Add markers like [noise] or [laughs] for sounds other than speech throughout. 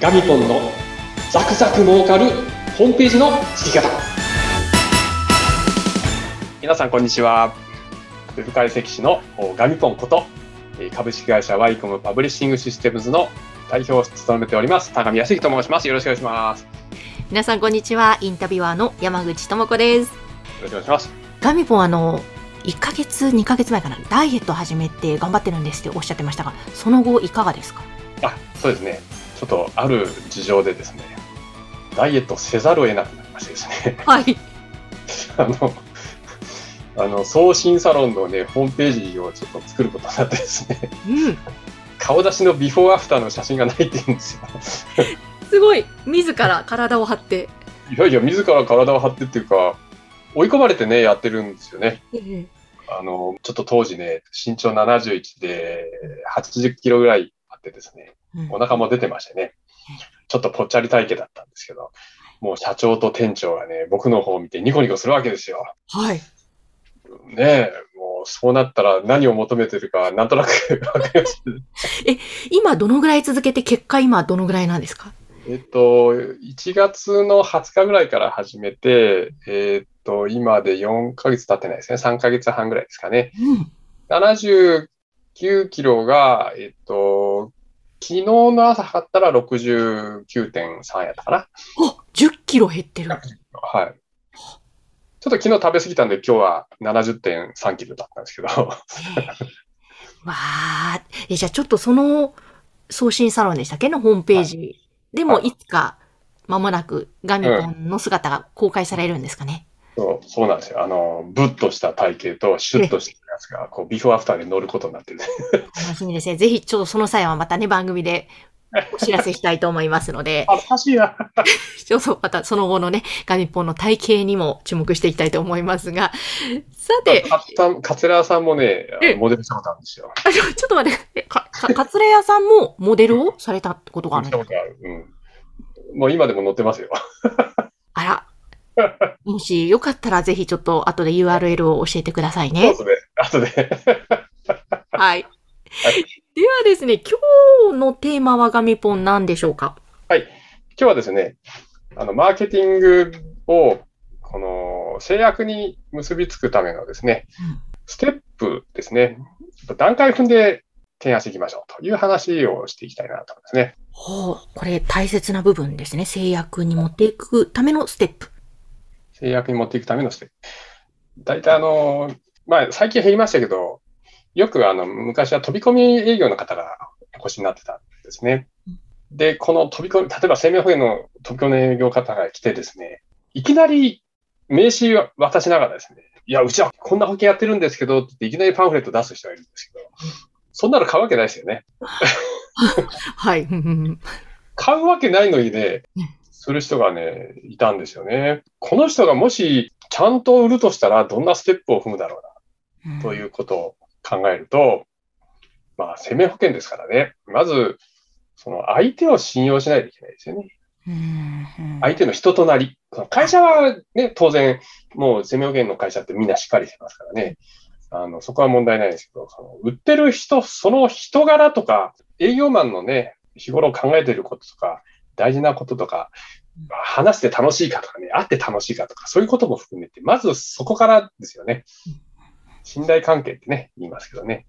ガミポンのザクザク儲かるホームページの作り方。皆さんこんにちは。ウェブ解析士のガミポンこと株式会社ワイコムパブリッシングシステムズの代表を務めております高見康之と申します。よろしくお願いします。皆さんこんにちは。インタビュアーの山口智子です。よろしくお願いします。ガミポンあの1ヶ月2ヶ月前かな。ダイエット始めて頑張ってるんですっておっしゃってましたがその後いかがですか？あそうですねちょっとある事情でですねダイエットせざるを得なくなりましてですね。はい。[laughs] あのあの送信サロンのねホームページをちょっと作ることになってですね、うん、顔出しのビフォーアフターの写真がないって言うんですよ。すごい。自ら体を張って。いやいや自ら体を張ってっていうか追い込まれてねやってるんですよね、あのちょっと当時ね身長71で80キロぐらいあってですね、お腹も出てましてね、ちょっとぽっちゃり体型だったんですけど、もう社長と店長がね、僕の方を見てニコニコするわけですよ。はい。ねえ、もうそうなったら何を求めてるか、なんとなく [laughs] わかります。え、今どのぐらい続けて、結果今どのぐらいなんですか？えっと、1月の20日ぐらいから始めて、えっと、今で4ヶ月経ってないですね。3ヶ月半ぐらいですかね。うん、79キロが、えっと、昨日の朝測ったら69.3やったかな。あ、10キロ減ってる。はい。ちょっと昨日食べ過ぎたんで、今日は70.3キロだったんですけど。わあ、え、じゃあちょっとその送信サロンでしたっけ？のホームページ、はい、でもいつか間もなくガミポンの姿が公開されるんですかね。そうそうなんですよ。あの、ぶっとした体型とシュッとしたやつが、こう、ビフォーアフターで乗ることになってる。楽しみですね。ぜひ、ちょっとその際はまたね、番組でお知らせしたいと思いますので。[laughs] 恥ずかしいな。[laughs] ちょっとまたその後のね、ガミポンの体型にも注目していきたいと思いますが。さて。カツラ屋さんもね、モデルしたことあるんですよ。あちょっと待って、かカツラ屋さんもモデルをされたってことがあるんですか？[laughs] うん。もう今でも載ってますよ。もしよかったらぜひちょっと後で URL を教えてくださいね。後で、後で。[laughs] はい。はい、ではですね、今日のテーマはガミポン何でしょうか？はい。今日はですね、あの、マーケティングを、この、制約に結びつくためのですね、うん、ステップですね、段階踏んで提案していきましょうという話をしていきたいなと思いますね。ほう、これ大切な部分ですね。制約に持っていくためのステップ。制約に持っていくためのステップ。大体あの、まあ、最近減りましたけど、よくあの、昔は飛び込み営業の方がお越しになってたんですね。で、この飛び込み、例えば生命保険の飛び込み営業方が来てですね、いきなり名刺渡しながらですね、いや、うちはこんな保険やってるんですけどってっていきなりパンフレット出す人がいるんですけど、そんなの買うわけないですよね。[laughs] はい。[laughs] 買うわけないのにね、する人がね、いたんですよね。この人がもしちゃんと売るとしたらどんなステップを踏むだろうな、ということを考えると、まあ、生命保険ですからね。まず、その相手を信用しないといけないですよね。相手の人となり。会社はね、当然、もう生命保険の会社ってみんなしっかりしてますからね。あの、そこは問題ないですけど、その売ってる人、その人柄とか、営業マンのね、日頃考えていることとか、大事なこととか、話して楽しいかとかね、会って楽しいかとか、そういうことも含めて、まずそこからですよね。信頼関係ってね、言いますけどね。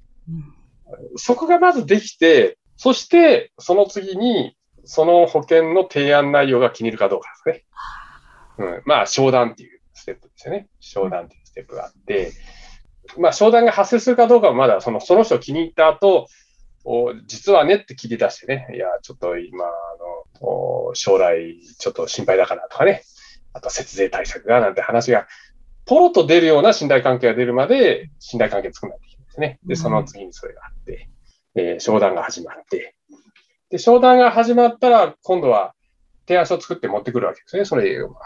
そこがまずできて、そしてその次に、その保険の提案内容が気に入るかどうかですね。うん、まあ、商談っていうステップですよね。商談っていうステップがあって、まあ、商談が発生するかどうかはまだその、その人気に入った後、実はねって切り出してね、いや、ちょっと今、あの、将来ちょっと心配だからとかね、あと節税対策がなんて話が、ポロと出るような信頼関係が出るまで、信頼関係作らないといけないですね。で、その次にそれがあって、えー、商談が始まって、で、商談が始まったら、今度は提案書を作って持ってくるわけですね、その営業マン。が。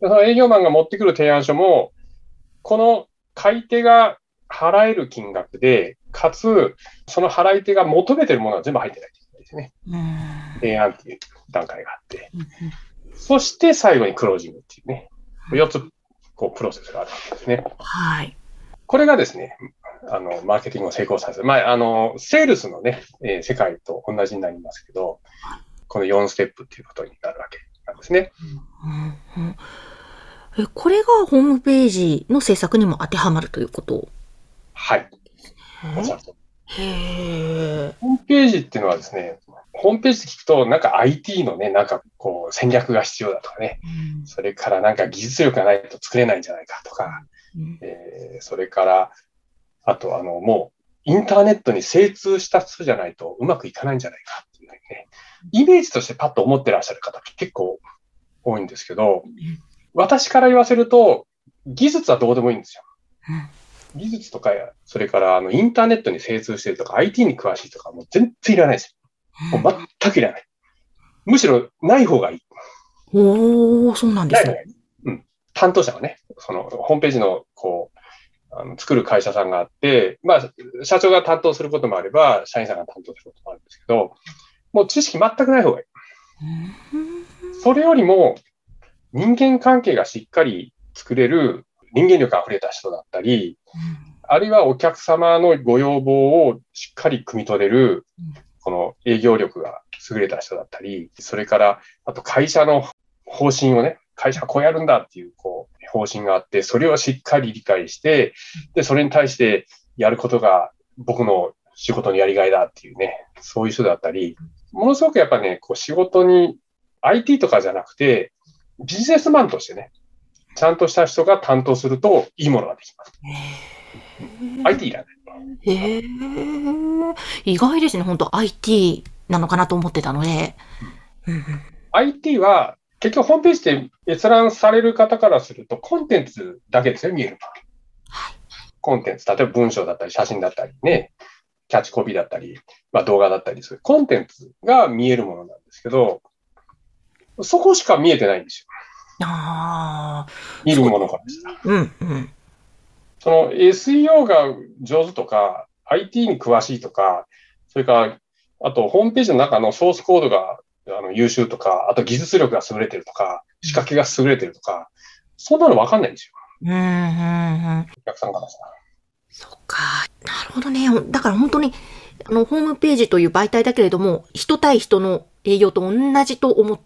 その営業マンが持ってくる提案書も、この買い手が払える金額で、かつ、その払い手が求めてるものは全部入ってないですね。提案っていう段階があって。そして最後にクロージングっていうね、4つ、こう、プロセスがあるわけですね。はい。これがですね、あの、マーケティングを成功させる。まあ、あの、セールスのね、えー、世界と同じになりますけど、この4ステップっていうことになるわけなんですね。うんうんえこれがホームページの制作にも当てはまるということ？はい。おっしゃるとへえ。ホームページっていうのはですね、ホームページって聞くと、なんか IT のね、なんかこう戦略が必要だとかね、それからなんか技術力がないと作れないんじゃないかとか、うん。えーそれから、あとあの、もうインターネットに精通した人じゃないとうまくいかないんじゃないかっていうね、イメージとしてパッと思ってらっしゃる方結構多いんですけど、私から言わせると、技術はどうでもいいんですよ。技術とか、それからあのインターネットに精通してるとか、IT に詳しいとか、もう全然いらないですよ。もう全くいらない。むしろない方がいい。おおそうなんですね。うん。担当者がね、そのホームページのこう、あの作る会社さんがあって、まあ、社長が担当することもあれば、社員さんが担当することもあるんですけど、もう知識全くない方がいい。それよりも、人間関係がしっかり作れる人間力あふれた人だったり、あるいはお客様のご要望をしっかり汲み取れる、この営業力が優れた人だったり、それから、あと会社の方針をね、会社はこうやるんだっていう、こう、方針があって、それをしっかり理解して、で、それに対してやることが僕の仕事のやりがいだっていうね、そういう人だったり、ものすごくやっぱね、こう仕事に IT とかじゃなくて、ビジネスマンとしてね、ちゃんとした人が担当するといいものができます。IT いらない。へえ。意外ですね。本当 IT なのかなと思ってたので。うん IT は結局ホームページって閲覧される方からするとコンテンツだけですよ、見えるのは。はいコンテンツ、例えば文章だったり写真だったりね、キャッチコピーだったり、まあ、動画だったりする。コンテンツが見えるものなんですけど、そこしか見えてないんですよ。ああ。見るものからしたら。うんうん。その SEO が上手とか、IT に詳しいとか、それから、あとホームページの中のソースコードがあの優秀とか、あと技術力が優れてるとか、仕掛けが優れてるとか、そんなのわかんないんですよ。うんうんうん。お客さんからしたら。そっか。なるほどね。だから本当に、あの、ホームページという媒体だけれども、人対人の営業と同じと思って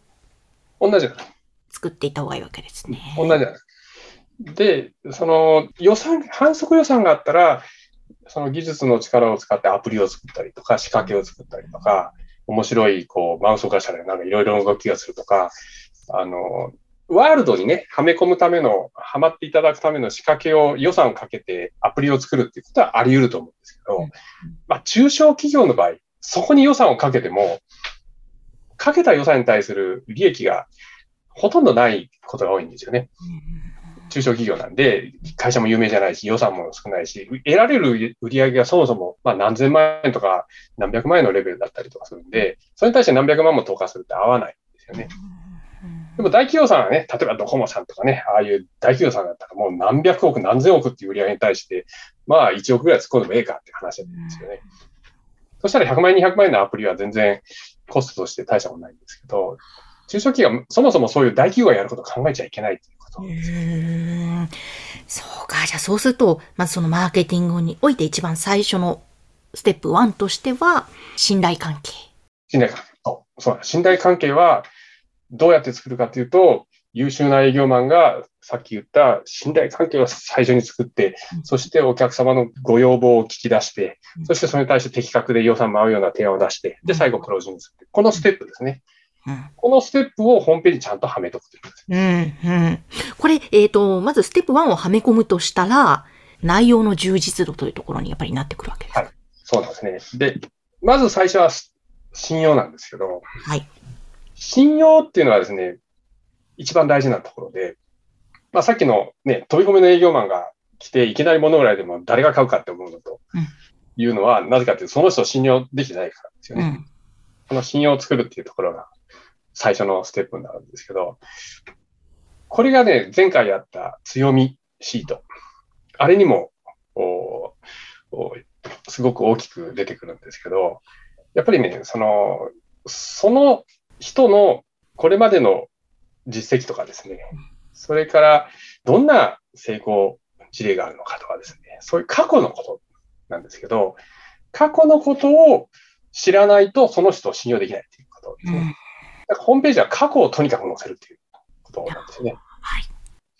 同じじゃない。作っていった方がいいわけですね。同じじゃない。で、その予算、反則予算があったら、その技術の力を使ってアプリを作ったりとか、仕掛けを作ったりとか、面白い、こう、マウスを動かしたり、なんかいろいろな動きがするとか、あの、ワールドにね、はめ込むための、はまっていただくための仕掛けを、予算をかけてアプリを作るっていうことはあり得ると思うんですけど、うんまあ、中小企業の場合、そこに予算をかけても、かけた予算に対する利益がほとんどないことが多いんですよね。中小企業なんで、会社も有名じゃないし、予算も少ないし、得られる売り上げがそもそも、まあ何千万円とか何百万円のレベルだったりとかするんで、それに対して何百万も投下するって合わないんですよね。でも大企業さんはね、例えばドコモさんとかね、ああいう大企業さんだったらもう何百億、何千億っていう売り上げに対して、まあ1億ぐらい突っ込んでもええかって話なんですよね。そしたら100万円、200万円のアプリは全然コストとして大したことないんですけど、中小企業はそもそもそういう大企業がやることを考えちゃいけないっていうことう。ーんそうか。じゃあそうすると、まずそのマーケティングにおいて一番最初のステップ1としては、信頼関係。信頼関係。そう信頼関係はどうやって作るかというと、優秀な営業マンがさっき言った信頼関係を最初に作ってう、んそしてお客様のご要望を聞き出してう、んそしてそれに対して的確で予算も合うような提案を出して、で、最後クロージングする。このステップですね。うんこのステップをホームページにちゃんとはめとくということです。うん、うん。これ、えっ、と、まずステップ1をはめ込むとしたら、内容の充実度というところにやっぱりなってくるわけです。はいそうなんですね。で、まず最初は信用なんですけど、はい。信用っていうのはですね、一番大事なところで、まあ、さっきのね、飛び込みの営業マンが来て、いきなり物ぐらいでも誰が買うかって思うのとうんいうのは、なぜかっていうと、その人を信用できてないからですよね。うん。この信用を作るっていうところが最初のステップになるんですけど、これがね、前回やった強みシート。あれにも、おおすごく大きく出てくるんですけど、やっぱりね、その、その人のこれまでの実績とかですね、それからどんな成功事例があるのかとかですね、そういう過去のことなんですけど、過去のことを知らないとその人を信用できないということですね。ホームページは過去をとにかく載せるっていうことなんですよね。はい。し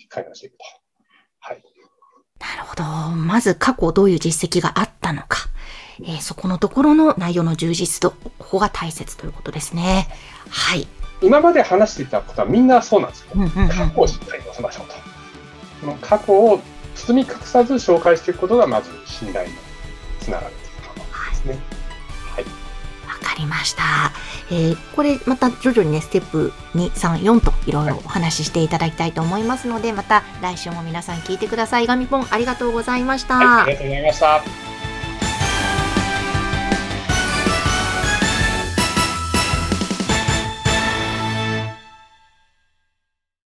っかり載せていくと。はい。なるほど。まず過去どういう実績があったのか。えーそこのところの内容の充実度、ここが大切ということですね。はい。今まで話していたことはみんなそうなんですよ。うんうんうん過去をしっかり載せましょうと。この過去を包み隠さず紹介していくことがまず信頼につながるりました。えーこれまた徐々にね、ステップ2、3、4といろいろお話ししていただきたいと思いますので、また来週も皆さん聞いてください。ガミポンありがとうございました。はい、ありがとうございました。